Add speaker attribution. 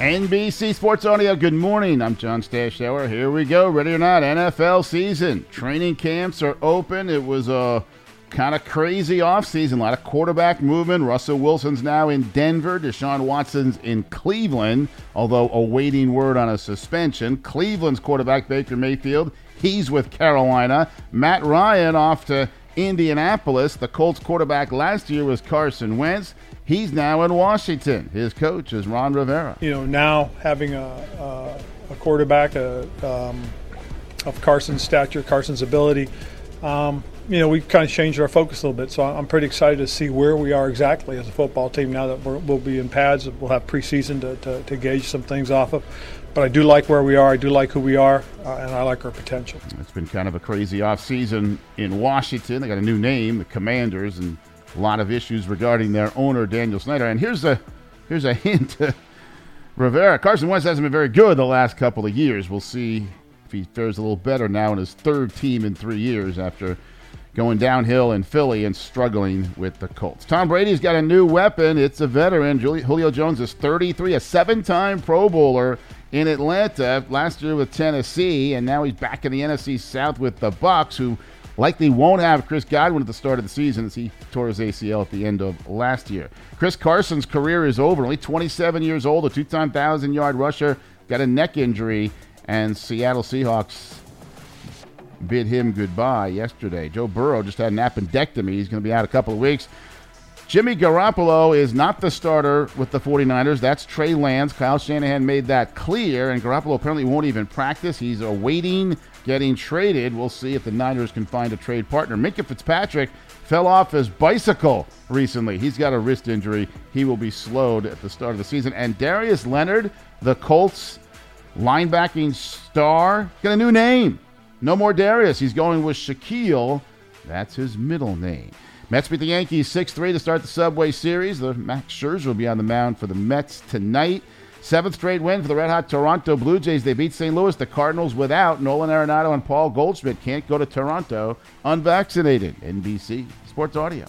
Speaker 1: NBC Sports Audio, good morning. I'm John Stashower. Here we go. Ready or not, NFL season. Training camps are open. It was a kind of crazy offseason. A lot of quarterback movement. Russell Wilson's now in Denver. Deshaun Watson's in Cleveland, although awaiting word on a suspension. Cleveland's quarterback, Baker Mayfield, he's with Carolina. Matt Ryan off to Indianapolis. The Colts quarterback last year was Carson Wentz. He's now in Washington. His coach is Ron Rivera.
Speaker 2: You know, now having a, a, a quarterback a, um, of Carson's stature, Carson's ability, um, you know, we've kind of changed our focus a little bit. So I'm pretty excited to see where we are exactly as a football team now that we will be in pads. We'll have preseason to, to, to, gauge some things off of. But I do like where we are. I do like who we are, uh, and I like our potential.
Speaker 1: It's been kind of a crazy offseason in Washington. They got a new name, the Commanders, and a lot of issues regarding their owner Daniel Snyder. And here's a here's a hint Rivera. Carson Wentz hasn't been very good the last couple of years. We'll see if he fares a little better now in his third team in three years after going downhill in Philly and struggling with the Colts. Tom Brady's got a new weapon. It's a veteran. Julio Jones is 33, a seven-time Pro Bowler in Atlanta last year with Tennessee, and now he's back in the NFC South with the Bucs, who likely won't have Chris Godwin at the start of the season as he tore his ACL at the end of last year. Chris Carson's career is over. Only 27 years old, a two-time 1,000-yard rusher, got a neck injury, and Seattle Seahawks bid him goodbye yesterday. Joe Burrow just had an appendectomy. He's going to be out a couple of weeks. Jimmy Garoppolo is not the starter with the 49ers. That's Trey Lance. Kyle Shanahan made that clear, and Garoppolo apparently won't even practice. He's awaiting getting traded. We'll see if the Niners can find a trade partner. Minkah Fitzpatrick fell off his bicycle recently. He's got a wrist injury. He will be slowed at the start of the season. And Darius Leonard, the Colts linebacking star, got a new name. No more Darius. He's going with Shaquille. That's his middle name. Mets beat the Yankees 6 3 to start the Subway Series. The Max Scherzer will be on the mound for the Mets tonight. Seventh straight win for the red hot Toronto Blue Jays. They beat St. Louis. The Cardinals without Nolan Arenado and Paul Goldschmidt can't go to Toronto unvaccinated. NBC Sports Audio.